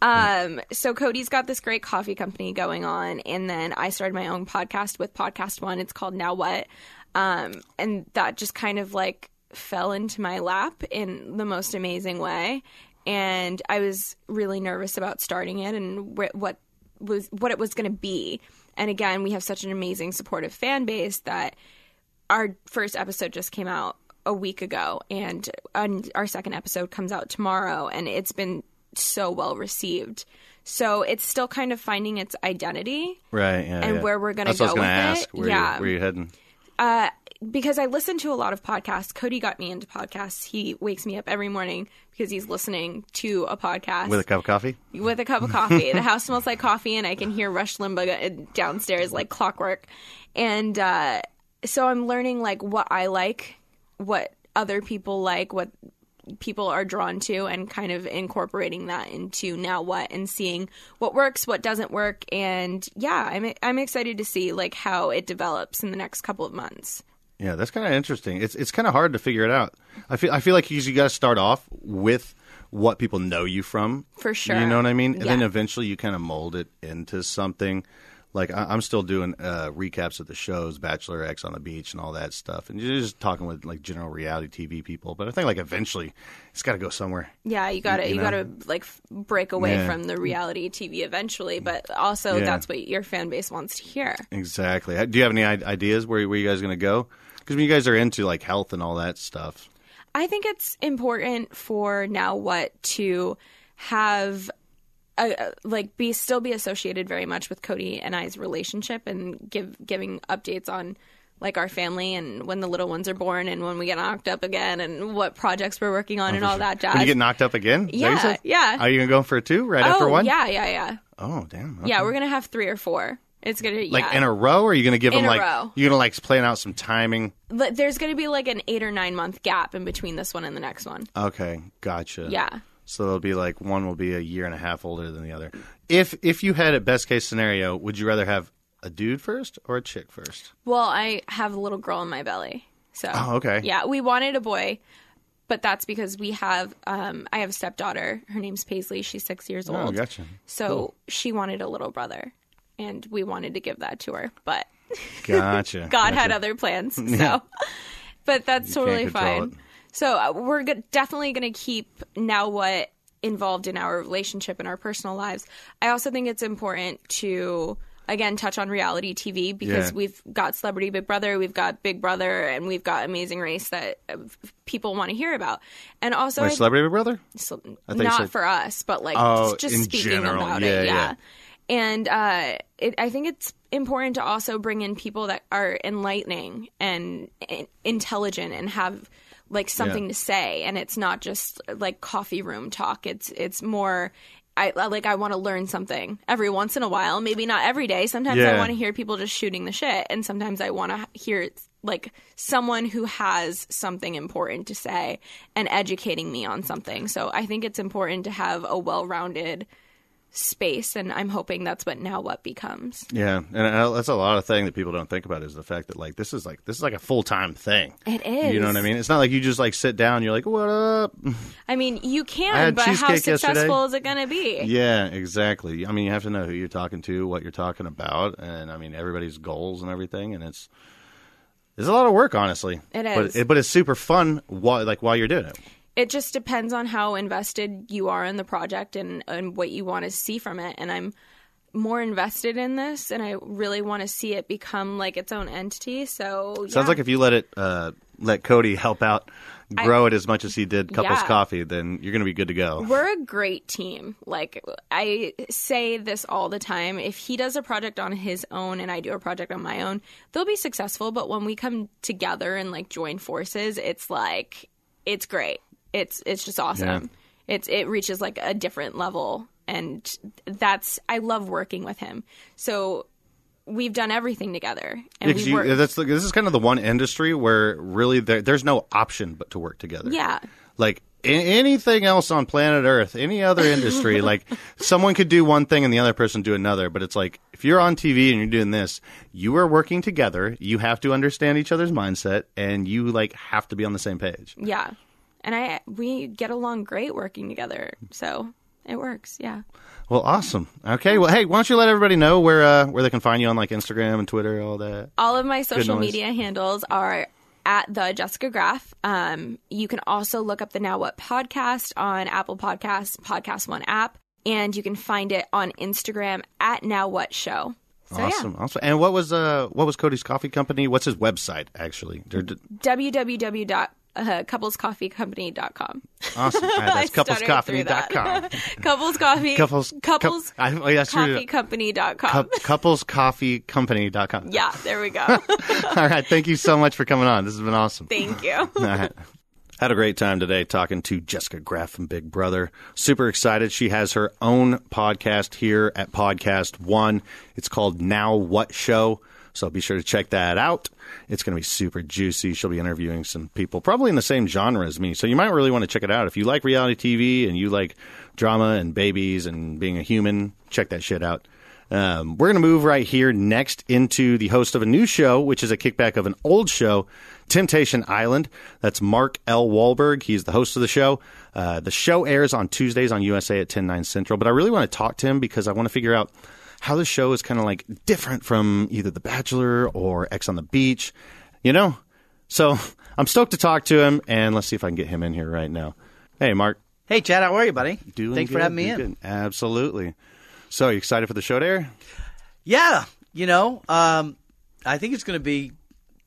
Um, so Cody's got this great coffee company going on, and then I started my own podcast with Podcast One. It's called Now What, um, and that just kind of like fell into my lap in the most amazing way. And I was really nervous about starting it and wh- what was what it was going to be. And again, we have such an amazing supportive fan base that our first episode just came out a week ago and our second episode comes out tomorrow and it's been so well received so it's still kind of finding its identity Right. Yeah. And yeah. where we're gonna That's what I was go with ask. it. Where Yeah. You, where you heading? uh, because I listen to a lot of podcasts. Cody got me into podcasts. He wakes me up every morning because he's listening to a podcast With a cup of coffee? with a cup of coffee. the house smells like coffee, and I can hear Rush Limbaugh downstairs like clockwork. And uh, so I'm learning like what I like, what other people like, what people are drawn to, and kind of incorporating that into now what and seeing what works, what doesn't work, and yeah, I'm I'm excited to see like how it develops in the next couple of months. Yeah, that's kind of interesting. It's it's kind of hard to figure it out. I feel I feel like you, you got to start off with what people know you from. For sure. You know what I mean? And then eventually you kind of mold it into something. Like I, I'm still doing uh, recaps of the shows, Bachelor Ex on the Beach, and all that stuff, and you're just talking with like general reality TV people. But I think like eventually it's got to go somewhere. Yeah, you gotta You you, know? gotta like break away Yeah. from the reality TV eventually, but also Yeah. that's what your fan base wants to hear. Exactly. Do you have any ideas where where you guys are going to go? Because you guys are into like health and all that stuff. I think it's important for now what to have a, like be still be associated very much with Cody and I's relationship and give giving updates on like our family and when the little ones are born and when we get knocked up again and what projects we're working on oh, and all that jazz. When you get knocked up again? Yeah, yeah. Are you to go for two right oh after one? yeah, yeah, yeah, Oh, damn. yeah. We're gonna have three or four. It's gonna like in a row, or are you to give In them like row. you're to like plan out some timing? There's to be like an eight or nine month gap in between this one and the next one. Okay, gotcha. Yeah. So they'll be like one will be a year and a half older than the other. If if you had a best case scenario, would you rather have a dude first or a chick first? Well, I have a little girl in my belly. So Oh, okay. Yeah, we wanted a boy, but that's because we have um I have a stepdaughter. Her name's Paisley. She's 6 years Oh, old. gotcha. So she wanted a little brother and we wanted to give that to her, but Gotcha. God had Gotcha. other plans. So but that's totally control fine. it. So uh, we're go- definitely going to keep now what involved in our relationship and our personal lives. I also think it's important to again touch on reality TV because Yeah. we've got Celebrity Big Brother, we've got Big Brother, and we've got Amazing Race that uh, people want to hear about. And also, Wait, I- celebrity Big brother? so- not said- for us, but like Oh, just in speaking general. about Yeah, it. yeah. Yeah. And uh, it, I think it's important to also bring in people that are enlightening and, and intelligent and have like something Yeah. to say, and it's not just like coffee room talk. It's it's more. I like. I want to learn something every once in a while. Maybe not every day. Sometimes I want to hear people just shooting the shit, and sometimes I want to hear like someone who has something important to say and educating me on something. So I think it's important to have a well-rounded space, and I'm hoping that's what now what becomes. Yeah, and that's a lot of thing that people don't think about is the fact that like this is like this is like a full time thing. It is. You know what I mean? It's not like you just like sit down. You're like, what up? I mean, you can, but how successful yesterday. is it going to be? Yeah, exactly. I mean, you have to know who you're talking to, what you're talking about, and I mean everybody's goals and everything. And it's it's a lot of work, honestly. It but it, but it's super fun while like while you're doing it. It just depends on how invested you are in the project and, and what you want to see from it. And I'm more invested in this, and I really want to see it become like its own entity. So Sounds like if you let it uh, let Cody help out grow it as much as he did couples Yeah. coffee, then you're gonna be good to go. We're a great team. Like I say this all the time. If he does a project on his own and I do a project on my own, they'll be successful. But when we come together and like join forces, it's like it's great. It's it's just awesome. Yeah. It's it reaches like a different level, and that's I love working with him. So we've done everything together, and Yeah, you- that's this is kind of the one industry where really there, there's no option but to work together. Yeah. Like anything else on planet Earth, any other industry, like someone could do one thing and the other person do another. But it's like if you're on TV and you're doing this, you are working together. You have to understand each other's mindset, and you like have to be on the same page. Yeah. And I we get along great working together. So it works. Yeah. Well, awesome. Okay. Well, hey, why don't you let everybody know where uh, where they can find you on like Instagram and Twitter, all that. All of my social media handles are at the Jessica Graf. Um, you can also look up the Now What podcast on Apple Podcasts, Podcast One app, and you can find it on Instagram at Now What Show. So awesome, awesome. And what was uh what was Cody's coffee company? What's his website actually? They're- Uh, yeah, www.couplescoffeecompany.com. Awesome. All right, that's I stuttered couplescoffee.com. Couples Coffee. Couples- Couples cou- I- oh, yeah, screwed it up. Coffeecompany.com. Cou- couplescoffeecompany.com. yeah, there we go. All right. Thank you so much for coming on. This has been awesome. Thank you. All right. Had a great time today talking to Jessica Graf from Big Brother. Super excited. She has her own podcast here at Podcast One. It's called Now What Show. So be sure to check that out. It's going to be super juicy. She'll be interviewing some people probably in the same genre as me. So you might really want to check it out. If you like reality TV and you like drama and babies and being a human, check that shit out. Um, we're going to move right here next into the host of a new show, which is a kickback of an old show, Temptation Island. That's Mark L. Walberg. He's the host of the show. Uh, the show airs on Tuesdays on USA at 10, 9 Central. But I really want to talk to him because I want to figure out how the show is kind of like different from either The Bachelor or Ex on the Beach, you know? So I'm stoked to talk to him, and let's see if I can get him in here right now. Hey, Mark. Hey, Chad, how are you, buddy? Doing Thanks for having me in. good. Absolutely. So, you excited for the show to air? Yeah, you know, um, I think it's going to be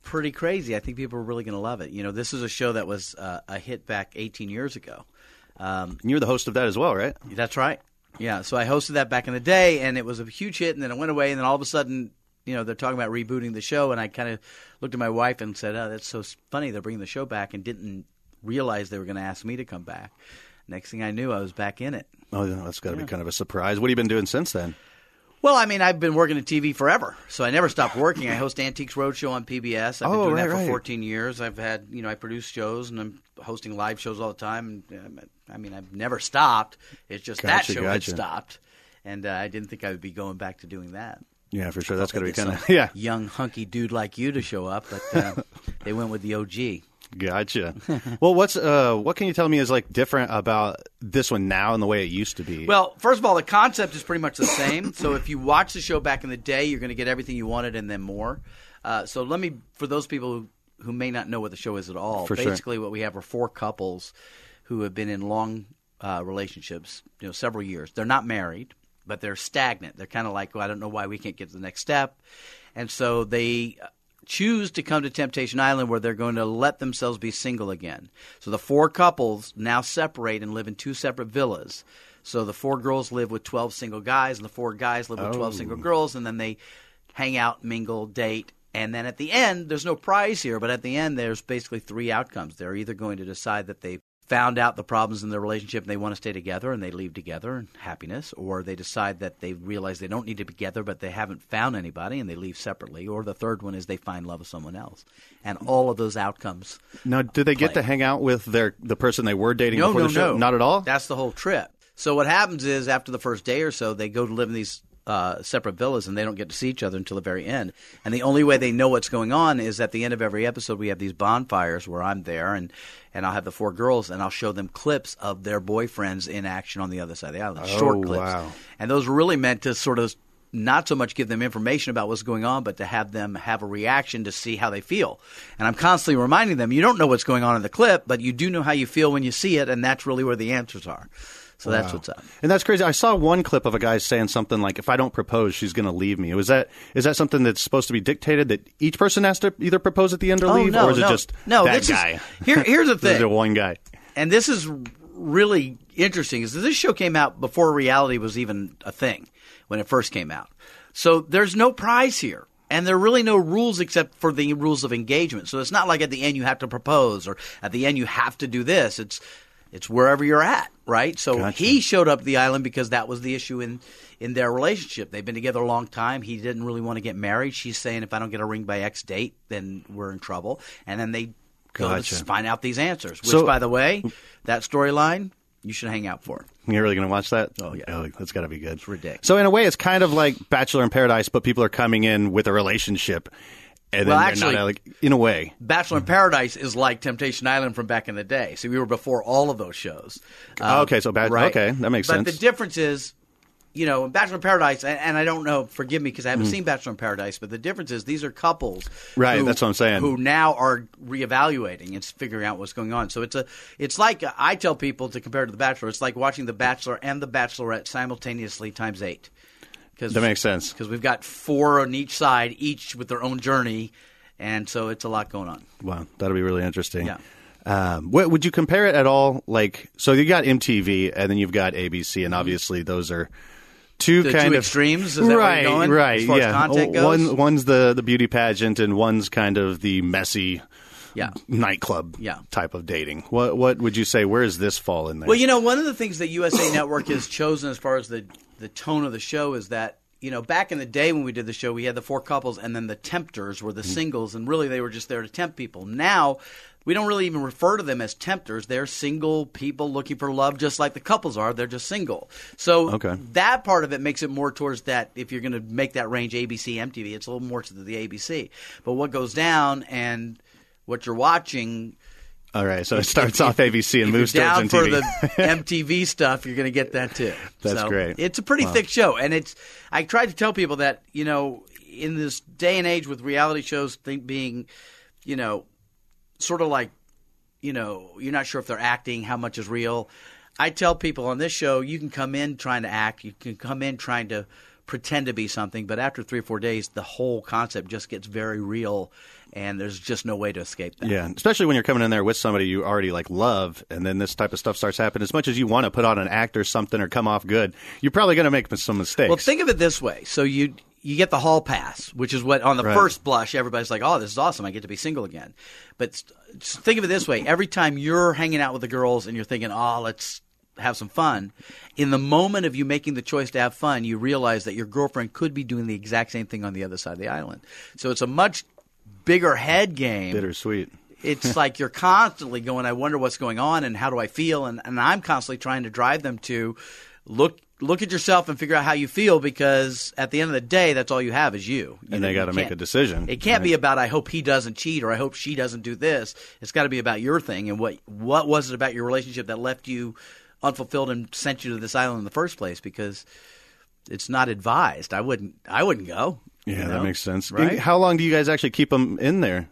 pretty crazy. I think people are really going to love it. You know, this is a show that was uh, a hit back 18 years ago. Um, you're the host of that as well, right? that's right. Yeah, so I hosted that back in the day, and it was a huge hit, and then it went away, and then all of a sudden, you know, they're talking about rebooting the show, and I kind of looked at my wife and said, "Oh, that's so funny. They're bringing the show back," and didn't realize they were going to ask me to come back. Next thing I knew, I was back in it. Oh, yeah, that's got to be kind of a surprise. What have you been doing since then? Well, I mean, I've been working in TV forever, so I never stopped working. I host Antiques Roadshow on PBS. I've been Oh, doing right, that for right. 14 years. I've had, you know, I produce shows and I'm hosting live shows all the time. And, um, I mean, I've never stopped. It's just that Gotcha, show had gotcha. stopped, and uh, I didn't think I would be going back to doing that. Yeah, for sure. That's got to be kind of yeah. young hunky dude like you to show up, but uh, they went with the OG. Gotcha. well, what's uh, what can you tell me is like different about this one now and the way it used to be? Well, first of all, the concept is pretty much the same. so if you watch the show back in the day, you're going to get everything you wanted and then more. Uh, so let me, for those people who, who may not know what the show is at all, For sure. basically what we have are four couples who have been in long uh, relationships, you know, several years. They're not married, but they're stagnant. They're kind of like, well, I don't know why we can't get to the next step, and so they uh, choose to come to Temptation Island where they're going to let themselves be single again. So the four couples now separate and live in two separate villas. So the four girls live with 12 single guys, and the four guys live with 12 single girls, and then they hang out, mingle, date. And then at the end, there's no prize here, but at the end, there's basically three outcomes. They're either going to decide that they found out the problems in their relationship and they want to stay together and they leave together in happiness, or they decide that they realize they don't need to be together but they haven't found anybody and they leave separately, or the third one is they find love with someone else. And all of those outcomes. now, do they get to hang out with their the person they were dating No, before no, the show? no. Not at all. That's the whole trip. So what happens is after the first day or so, they go to live in these uh, separate villas, and they don't get to see each other until the very end. And the only way they know what's going on is at the end of every episode, we have these bonfires where I'm there, and and I'll have the four girls, and I'll show them clips of their boyfriends in action on the other side of the island, short Oh, clips. wow. And those were really meant to sort of not so much give them information about what's going on, but to have them have a reaction to see how they feel. And I'm constantly reminding them, you don't know what's going on in the clip, but you do know how you feel when you see it, and that's really where the answers are. So that's what's up. And that's crazy. I saw one clip of a guy saying something like, "If I don't propose, she's going to leave me." Was that is that something that's supposed to be dictated that each person has to either propose at the end or oh, leave, Oh, no, or is no. it just No, that this is- guy? here- here's the thing. one guy. and this is really interesting is that this show came out before reality was even a thing when it first came out. So there's no prize here. And there are really no rules except for the rules of engagement. So it's not like at the end you have to propose or at the end you have to do this. It's it's wherever you're at, right? So Gotcha. he showed up the island because that was the issue in in their relationship. They've been together a long time. He didn't really want to get married. She's saying if I don't get a ring by X date, then we're in trouble. And then they go Gotcha. to find out these answers. Which, So- by the way, that storyline you should hang out for. You're really going to watch that? Oh, yeah. Oh, that's got to be good. It's ridiculous. So in a way, it's kind of like Bachelor in Paradise, but people are coming in with a relationship, and Well, then actually- not like in a way. Bachelor in Paradise is like Temptation Island from back in the day. So we were before all of those shows. Oh, okay, so bad- right. okay, that makes but sense. But the difference is, you know, in Bachelor in Paradise, and, and I don't know, forgive me because I haven't mm-hmm. seen Bachelor in Paradise, but the difference is these are couples. Right, who- that's what I'm saying. who now are reevaluating and figuring out what's going on. So it's a, it's like I tell people to compare to the Bachelor. It's like watching the Bachelor and the Bachelorette simultaneously times eight. Cause, That makes sense. because we've got four on each side, each with their own journey, and so it's a lot going on. Wow, that'll be really interesting. Yeah. Um, what, would you compare it at all? Like, so you got MTV, and then you've got ABC, and obviously those are two The kind two of extremes? Is that where you're right, going, right, as far as yeah. content goes? One, one's the the beauty pageant, and one's kind of the messy Yeah. nightclub Yeah. type of dating. What what would you say? Where does this fall in there? Well, you know, one of the things that USA Network has chosen as far as the the tone of the show is that you know back in the day when we did the show, we had the four couples, and then the tempters were the Mm-hmm. singles, and really they were just there to tempt people. Now. We don't really even refer to them as tempters. They're single people looking for love, just like the couples are. They're just single. So Okay. that part of it makes it more towards that. If you're going to make that range ABC, MTV, it's a little more to the ABC. But what goes down and what you're watching all right, so it starts off ABC and moves down for the MTV. Stuff, you're going to get that too. That's So, great. It's a pretty thick show, and it's. I try to tell people that you know, in this day and age with reality shows think being, you know, sort of like, you know, you're not sure if they're acting, how much is real. I tell people on this show, you can come in trying to act, you can come in trying to pretend to be something, but after three or four days, the whole concept just gets very real, and there's just no way to escape that. Yeah, especially when you're coming in there with somebody you already like love, and then this type of stuff starts happening. As much as you want to put on an act or something or come off good, you're probably going to make some mistakes. Well, think of it this way. So you you get the hall pass, which is what on the Right. first blush everybody's like, "Oh, this is awesome! I get to be single again." But think of it this way: every time you're hanging out with the girls and you're thinking, "Oh, let's have some fun. In the moment of you making the choice to have fun, you realize that your girlfriend could be doing the exact same thing on the other side of the island. So it's a much bigger head game. Bittersweet. It's like you're constantly going, I wonder what's going on and how do I feel? And, and I'm constantly trying to drive them to look look at yourself and figure out how you feel because at the end of the day, that's all you have is you. You And know, they got to make a decision. It can't right? be about I hope he doesn't cheat or I hope she doesn't do this. It's got to be about your thing and what what was it about your relationship that left you unfulfilled and sent you to this island in the first place because it's not advised. I wouldn't I wouldn't go. Yeah, you that makes sense. Right? How long do you guys actually keep them in there?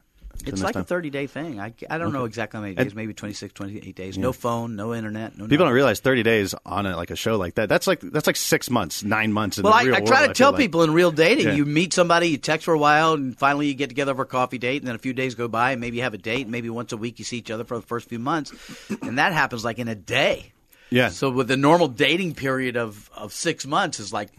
It's like a 30 day thing. I, I don't know exactly how many days, maybe 26, 28 days. No phone, no internet, no People nothing. don't realize thirty days on a, like a show like that. That's like that's like six months, nine months. In Well, the I, I world, try to feel tell like. people in real dating, Yeah. you meet somebody, you text for a while, and finally you get together for a coffee date, and then a few days go by, and maybe you have a date, and maybe once a week you see each other for the first few months, and that happens like in a day. Yeah. So with the normal dating period of, of six months is like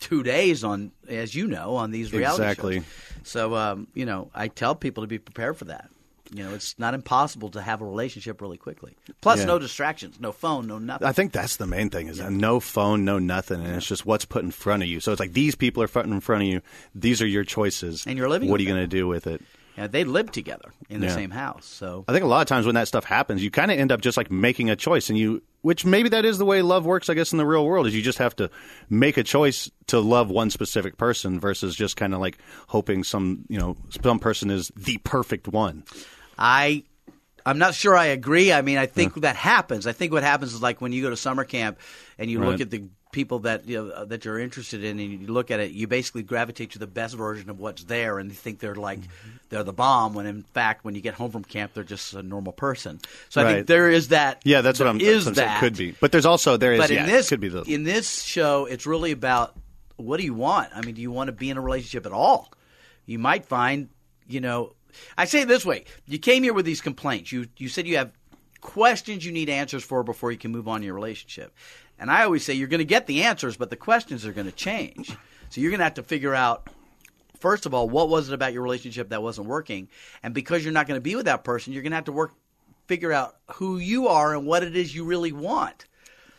two days on, as you know, on these reality Exactly. shows. So um, you know, I tell people to be prepared for that. You know, it's not impossible to have a relationship really quickly. Plus, Yeah. no distractions, no phone, no nothing. I think that's the main thing is that no phone, no nothing, and it's just what's put in front of you. So it's like these people are put in front of you. These are your choices, And you're living What are you going to do with it? Yeah, they live together in the Yeah. same house. So I think a lot of times when that stuff happens, you kind of end up just like making a choice, and you, which maybe that is the way love works. I guess in the real world is you just have to make a choice to love one specific person versus just kind of like hoping some, you know, some person is the perfect one. I I'm not sure I agree. I mean, I think that happens. I think what happens is like when you go to summer camp and you Right. look at the people that you know, uh, that you're interested in, and you look at it, you basically gravitate to the best version of what's there, and you think they're like Mm-hmm. they're the bomb. When in fact, when you get home from camp, they're just a normal person. So I think there is that. Yeah, that's what I'm. Is that's what I'm that could be, but there's also there is. but yeah, in this could be the in this show, it's really about what do you want? I mean, do you want to be in a relationship at all? You might find, you know, I say it this way: you came here with these complaints. You you said you have questions you need answers for before you can move on in your relationship. And I always say you're going to get the answers, but the questions are going to change. So you're going to have to figure out first of all, what was it about your relationship that wasn't working? And because you're not going to be with that person, you're going to have to work, figure out who you are and what it is you really want.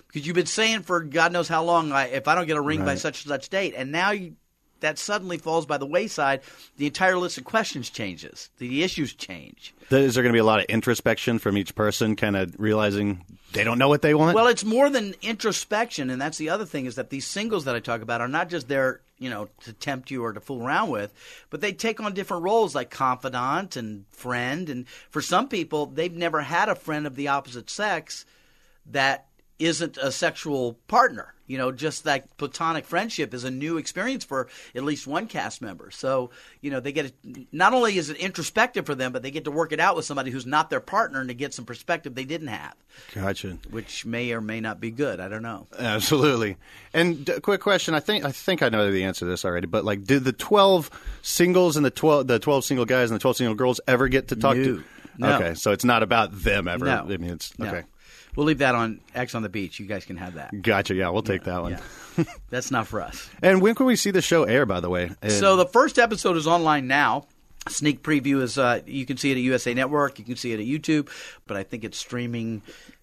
Because you've been saying for God knows how long, I, if I don't get a ring by such and such date, and now you, that suddenly falls by the wayside, the entire list of questions changes. The issues change. Is there going to be a lot of introspection from each person, kind of realizing they don't know what they want? Well, it's more than introspection, and that's the other thing is that these singles that I talk about are not just there, you know, to tempt you or to fool around with, but they take on different roles like confidant and friend. And for some people, they've never had a friend of the opposite sex that isn't a sexual partner. You know, just that platonic friendship is a new experience for at least one cast member. So, you know, they get it, not only is it introspective for them, but they get to work it out with somebody who's not their partner and to get some perspective they didn't have gotcha. which may or may not be good. I don't know. Absolutely. And d- quick question: I think I think I know the answer to this already, but like, did the twelve singles and the twelve the twelve single guys and the twelve single girls ever get to talk to? No. No. Okay, so it's not about them ever. No. I mean, it's No. okay. We'll leave that on Ex on the Beach. You guys can have that. Gotcha. Yeah, we'll take that one. Yeah. That's not for us. And when can we see the show air? By the way, And- So the first episode is online now. Sneak preview is uh, you can see it at USA Network. You can see it at YouTube, but I think it's streaming.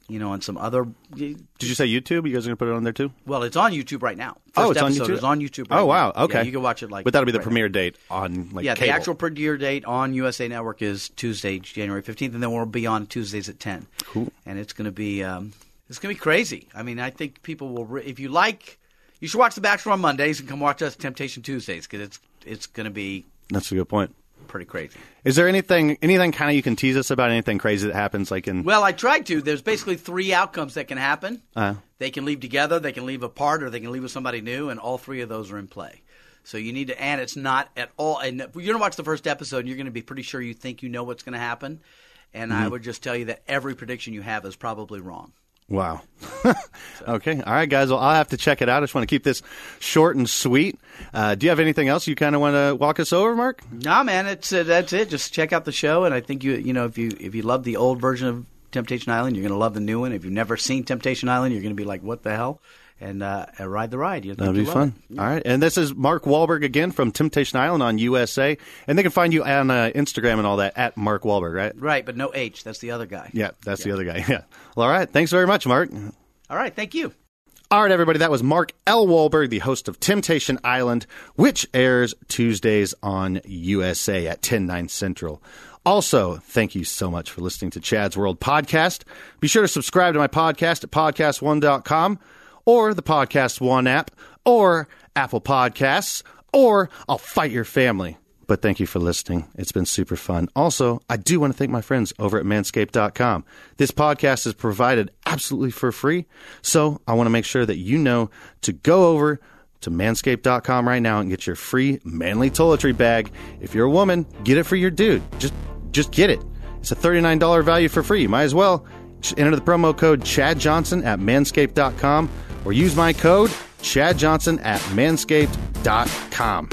You know, on some other. did you say YouTube? You guys are gonna put it on there too? Well, it's on YouTube right now. First oh, it's on YouTube. Is on YouTube. Right oh wow. now. Okay. Yeah, you can watch it like. But that'll be the right now. premiere date on like yeah, cable. the actual premiere date on USA Network is Tuesday, January fifteenth, and then we'll be on Tuesdays at ten. Cool. And it's going to be um, it's going to be crazy. I mean, I think people will re- if you like, you should watch The Bachelor on Mondays and come watch us Temptation Tuesdays because it's it's going to be That's a good point. Pretty crazy. Is there anything anything kind of you can tease us about anything crazy that happens like in? Well, I tried to. There's basically three outcomes that can happen. Uh, They can leave together, they can leave apart, or they can leave with somebody new, and all three of those are in play. So you need to, and it's not at all. And you're going to watch the first episode, and you're going to be pretty sure you think you know what's going to happen. And I would just tell you that every prediction you have is probably wrong. Wow. okay. All right, guys. Well, I'll have to check it out. I just want to keep this short and sweet. Uh, do you have anything else you kind of want to walk us over, Mark? No, man, it's uh, that's it. Just check out the show, and I think you you know if you if you love the old version of Temptation Island, you're going to love the new one. If you've never seen Temptation Island, you're going to be like, what the hell? And uh, uh, ride the ride. You That'll be fun. All right. And this is Mark Walberg again from Temptation Island on USA. And they can find you on uh, Instagram and all that at Mark Walberg, right? Right, but no H. That's the other guy. Yeah, that's the other guy. Yeah. Well, all right. Thanks very much, Mark. All right, thank you. All right, everybody, that was Mark L. Walberg, the host of Temptation Island, which airs Tuesdays on USA at 10, 9 Central. Also, thank you so much for listening to Chad's World Podcast. Be sure to subscribe to my podcast at podcast1.com or the Podcast One app or Apple Podcasts or I'll fight your family. But thank you for listening. It's been super fun. Also, I do want to thank my friends over at manscaped.com. This podcast is provided absolutely for free. So I want to make sure that you know to go over to manscaped.com right now and get your free manly toiletry bag. If you're a woman, get it for your dude. Just just get it. It's a $39 value for free. You might as well. Enter the promo code Chad Johnson at manscaped.com or use my code Chad Johnson at manscaped.com.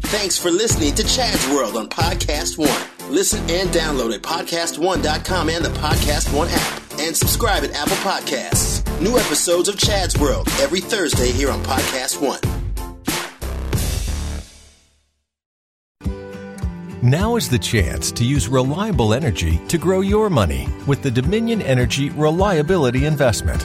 Thanks for listening to Chad's World on Podcast One. Listen and download at podcastone.com and the Podcast One app. And subscribe at Apple Podcasts. New episodes of Chad's World every Thursday here on Podcast One. Now is the chance to use reliable energy to grow your money with the Dominion Energy Reliability Investment.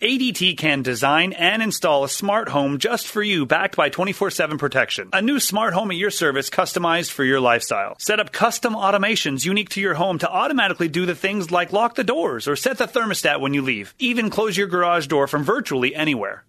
ADT can design and install a smart home just for you, backed by 24 7 protection. A new smart home at your service, customized for your lifestyle. Set up custom automations unique to your home to automatically do the things like lock the doors or set the thermostat when you leave. Even close your garage door from virtually anywhere.